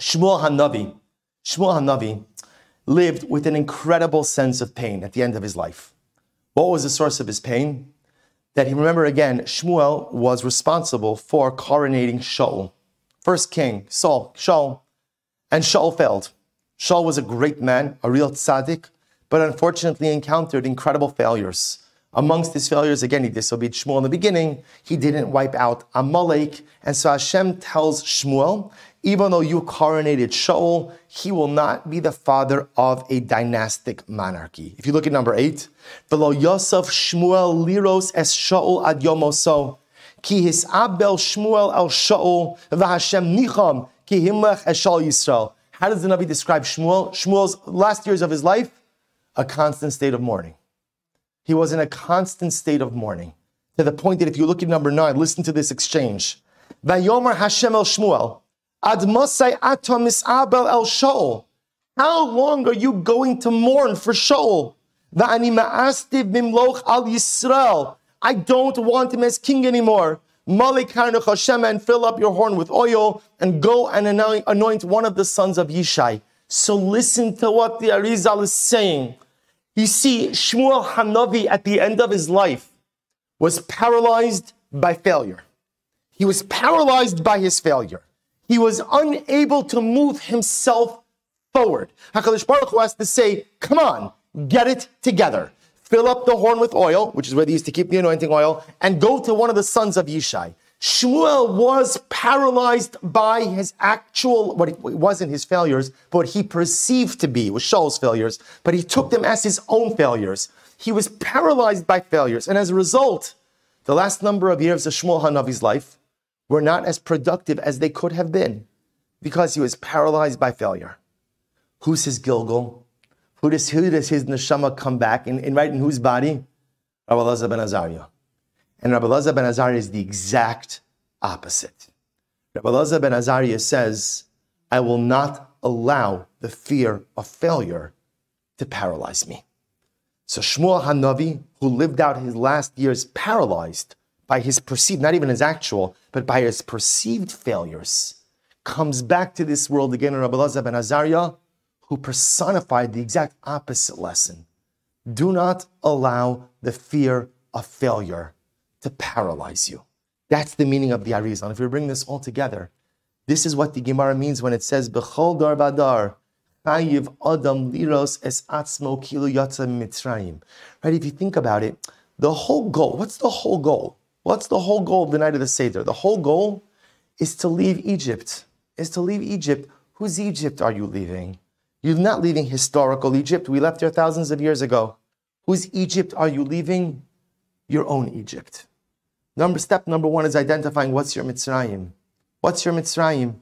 Shmuel Hanavi, Shmuel Hanavi lived with an incredible sense of pain at the end of his life. What was the source of his pain? That he remember again, Shmuel was responsible for coronating Shaul, first king, Saul, Shaul, and Shaul failed. Shaul was a great man, a real tzaddik, but unfortunately encountered incredible failures. Amongst his failures, again, he disobeyed Shmuel in the beginning. He didn't wipe out Amalek. And so Hashem tells Shmuel, even though you coronated Shaul, he will not be the father of a dynastic monarchy. If you look at number eight, below Yosef Shmuel liros es Shaul ad yomoso, ki his abel Shmuel el Shaul v'Hashem nicham ki himlech es Shaul Yisrael. How does the Navi describe Shmuel? Shmuel's last years of his life, a constant state of mourning. He was in a constant state of mourning to the point that if you look at number nine, listen to this exchange. Vayomer Hashem el Shmuel, Ad Mosai Atom Abel el Shaul. How long are you going to mourn for Shaul? Va'ani ma'astiv bimloch al Yisrael. I don't want him as king anymore. Malik and fill up your horn with oil and go and anoint one of the sons of Yishai. So listen to what the Arizal is saying. You see, Shmuel Hanavi at the end of his life was paralyzed by failure. He was paralyzed by his failure. He was unable to move himself forward. HaKadosh Baruch Hu has to say, come on, get it together. Fill up the horn with oil, which is where they used to keep the anointing oil, and go to one of the sons of Yishai. Shmuel was paralyzed by his actual, what it wasn't his failures, but what he perceived to be was Shaul's failures, but he took them as his own failures. He was paralyzed by failures. And as a result, the last number of years of Shmuel Hanavi's life were not as productive as they could have been because he was paralyzed by failure. Who's his Gilgul? Who does, who does his neshama come back in right in whose body? Rabbi Elazar ben Azariah. And Rabbi Elazar ben Azariah is the exact opposite. Rabbi Elazar ben Azariah says, I will not allow the fear of failure to paralyze me. So Shmuel Hanavi, who lived out his last years paralyzed by his perceived, not even his actual, but by his perceived failures, comes back to this world again in Rabbi Elazar ben Azariah, who personified the exact opposite lesson. Do not allow the fear of failure to paralyze you. That's the meaning of the Arizal. If we bring this all together, this is what the Gemara means when it says, Bechol dar badar, chayiv adam liros es atzmo kilu yatza mitzrayim. Right, if you think about it, the whole goal, what's the whole goal? What's the whole goal of the night of the Seder? The whole goal is to leave Egypt, is to leave Egypt. Whose Egypt are you leaving? You're not leaving historical Egypt. We left here thousands of years ago. Whose Egypt are you leaving? Your own Egypt. Number step number one is identifying what's your Mitzrayim. What's your Mitzrayim?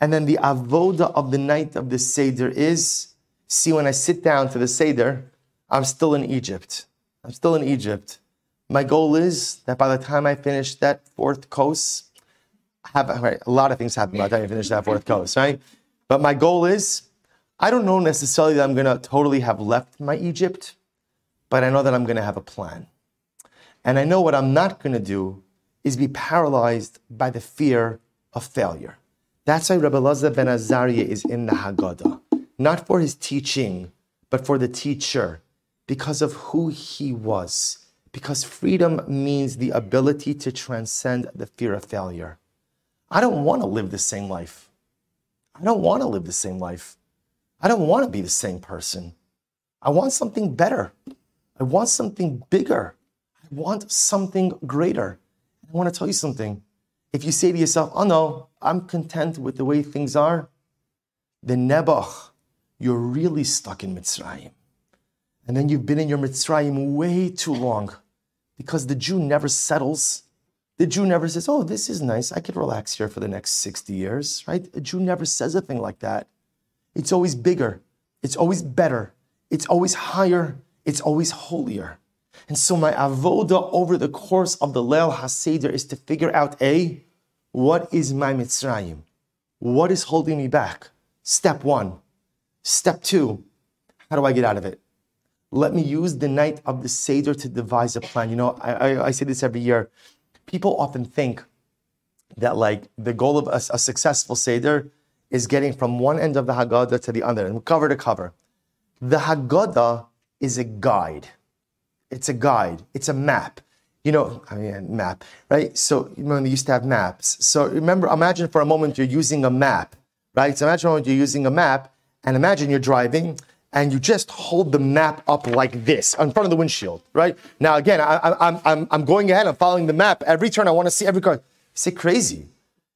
And then the avoda of the night of the Seder is see, when I sit down to the Seder, I'm still in Egypt. I'm still in Egypt. My goal is that by the time I finish that fourth course, I have right, a lot of things happen by the time I finish that fourth course, right? But my goal is, I don't know necessarily that I'm going to totally have left my Egypt, but I know that I'm going to have a plan. And I know what I'm not going to do is be paralyzed by the fear of failure. That's why Rabbi Elazar ben Azariah is in the Haggadah, not for his teaching, but for the teacher, because of who he was. Because freedom means the ability to transcend the fear of failure. I don't want to live the same life. I don't want to live the same life. I don't want to be the same person. I want something better. I want something bigger I want something greater. I want to tell you something. If you say to yourself, oh no, I'm content with the way things are, then Nebuch, you're really stuck in Mitzrayim. And then you've been in your Mitzrayim way too long because the Jew never settles. The Jew never says, oh, this is nice. I could relax here for the next 60 years, right? A Jew never says a thing like that. It's always bigger. It's always better. It's always higher. It's always holier. And so my avoda over the course of the Leil HaSeder is to figure out A, what is my Mitzrayim? What is holding me back? Step one. Step two, how do I get out of it? Let me use the night of the Seder to devise a plan. You know, I, I, I say this every year. People often think that like the goal of a, a successful Seder is getting from one end of the Haggadah to the other, and cover to cover. The Haggadah is a guide. It's a guide. It's a map. You know, I mean, map, right? So when they used to have maps. So remember, imagine for a moment you're using a map, right? So imagine you're using a map, and imagine you're driving, and you just hold the map up like this in front of the windshield, right? Now, again, I, am I'm, I'm going ahead, I'm following the map. Every turn, I want to see every car. You say crazy.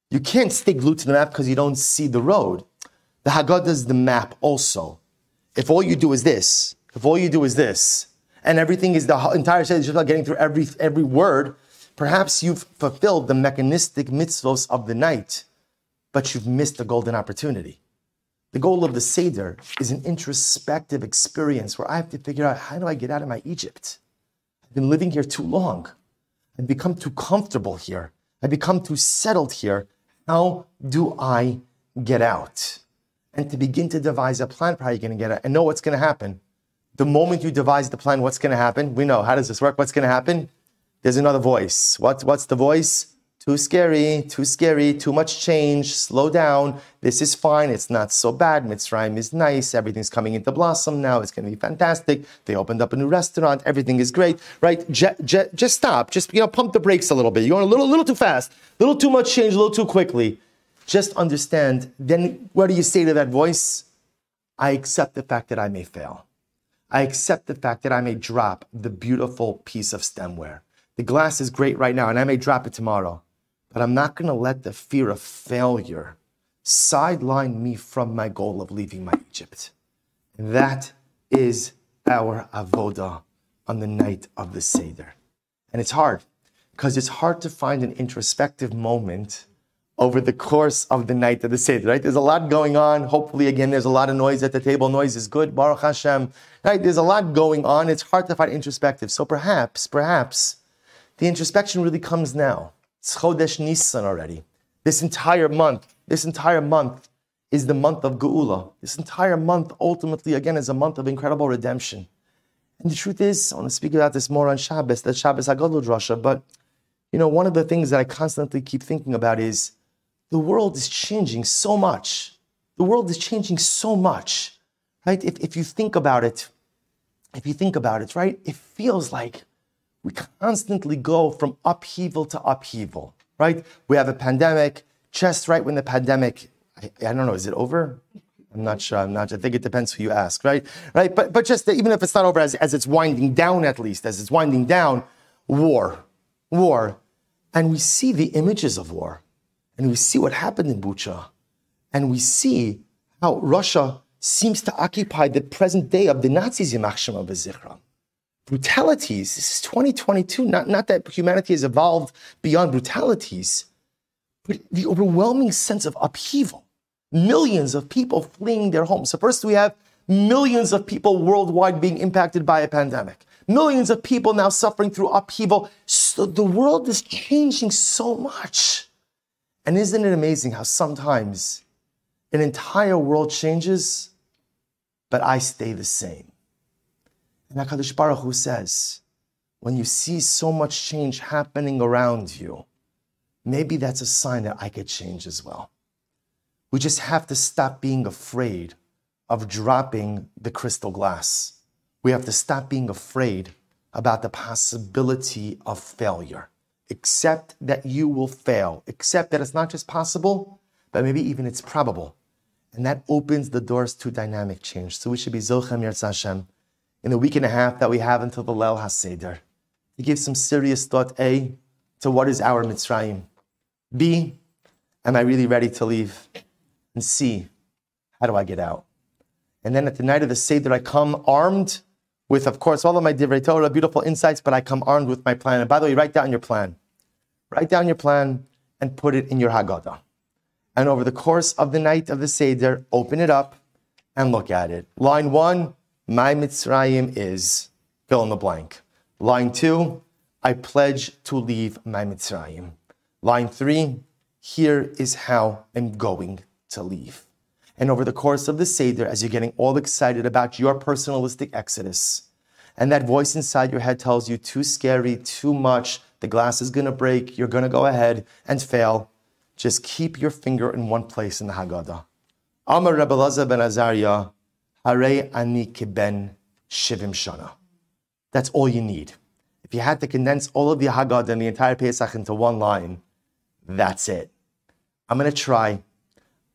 You can't stay glued to the map because you don't see the road. The Haggadah is the map also. If all you do is this, if all you do is this, and everything is the entire is just about getting through every every word, perhaps you've fulfilled the mechanistic mitzvos of the night, but you've missed the golden opportunity. The goal of the Seder is an introspective experience where I have to figure out how do I get out of my Egypt? I've been living here too long. I've become too comfortable here. I've become too settled here. How do I get out? And to begin to devise a plan how you're going to get out and know what's going to happen. The moment you devise the plan, what's going to happen? We know. How does this work? What's going to happen? There's another voice. What, what's the voice? Too scary, too scary, too much change, slow down. This is fine, it's not so bad. Mitzrayim is nice, everything's coming into blossom now, it's gonna be fantastic. They opened up a new restaurant, everything is great, right? Je, je, just stop, just you know, pump the brakes a little bit. You're going a little, little too fast, a little too much change, a little too quickly. Just understand, then what do you say to that voice? I accept the fact that I may fail. I accept the fact that I may drop the beautiful piece of stemware. The glass is great right now, and I may drop it tomorrow, but I'm not going to let the fear of failure sideline me from my goal of leaving my Egypt. And That is our avoda on the night of the Seder. And it's hard because it's hard to find an introspective moment over the course of the night of the Seder, right? There's a lot going on. Hopefully, again, there's a lot of noise at the table. Noise is good. Baruch Hashem. Right? There's a lot going on. It's hard to find introspective. So perhaps, perhaps, the introspection really comes now. It's Chodesh Nisan already. This entire month, this entire month is the month of Geula. This entire month, ultimately, again, is a month of incredible redemption. And the truth is, I want to speak about this more on Shabbos, that Shabbos Hagadol Drasha, but you know, one of the things that I constantly keep thinking about is the world is changing so much. The world is changing so much, right? If, if you think about it, if you think about it, right, it feels like we constantly go from upheaval to upheaval, right? We have a pandemic, just right when the pandemic, I, I don't know, is it over? I'm not sure. I'm not. I think it depends who you ask, right? Right. But but just even if it's not over, as, as it's winding down, at least as it's winding down, war, war, and we see the images of war and we see what happened in Bucha, and we see how Russia seems to occupy the present day of the Nazis, Yimach Shema Brutalities. This is 2022. Not, not that humanity has evolved beyond brutalities, but the overwhelming sense of upheaval. Millions of people fleeing their homes. So, first, we have millions of people worldwide being impacted by a pandemic. Millions of people now suffering through upheaval. So, the world is changing so much. And isn't it amazing how sometimes an entire world changes, but I stay the same? And HaKadosh Baruch Hu says, when you see so much change happening around you, maybe that's a sign that I could change as well. We just have to stop being afraid of dropping the crystal glass. We have to stop being afraid about the possibility of failure accept that you will fail, accept that it's not just possible, but maybe even it's probable. And that opens the doors to dynamic change. So we should be Zochem Yirtz Hashem in the week and a half that we have until the Leil HaSeder to give some serious thought, A, to what is our Mitzrayim, B, am I really ready to leave? And C, how do I get out? And then at the night of the Seder, I come armed with, of course, all of my divrei Torah, beautiful insights, but I come armed with my plan. And by the way, write down your plan. Write down your plan and put it in your Haggadah. And over the course of the night of the Seder, open it up and look at it. Line one, my Mitzrayim is fill in the blank. Line two, I pledge to leave my Mitzrayim. Line three, here is how I'm going to leave. And over the course of the Seder, as you're getting all excited about your personalistic exodus, and that voice inside your head tells you too scary, too much, the glass is going to break, you're going to go ahead and fail, just keep your finger in one place in the Haggadah. Amar Rebbe ben Azariah, That's all you need. If you had to condense all of the Haggadah and the entire Pesach into one line, that's it. I'm going to try.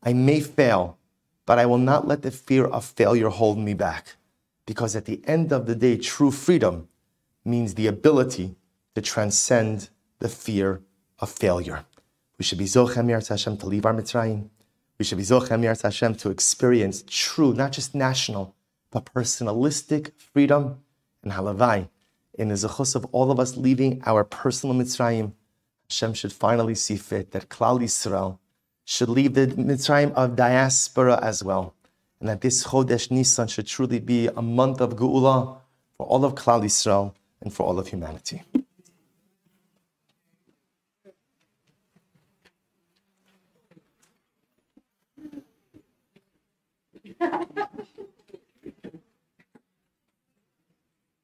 I may fail, but I will not let the fear of failure hold me back. Because at the end of the day, true freedom means the ability to transcend the fear of failure. We should be Zochem Hashem to leave our Mitzrayim. We should be Zochem Hashem to experience true, not just national, but personalistic freedom and halavai. In the zechus of all of us leaving our personal Mitzrayim, Hashem should finally see fit that Klal Yisrael should leave the Mitzrayim of diaspora as well. And that this Chodesh Nisan should truly be a month of Geula for all of Klal Yisrael and for all of humanity.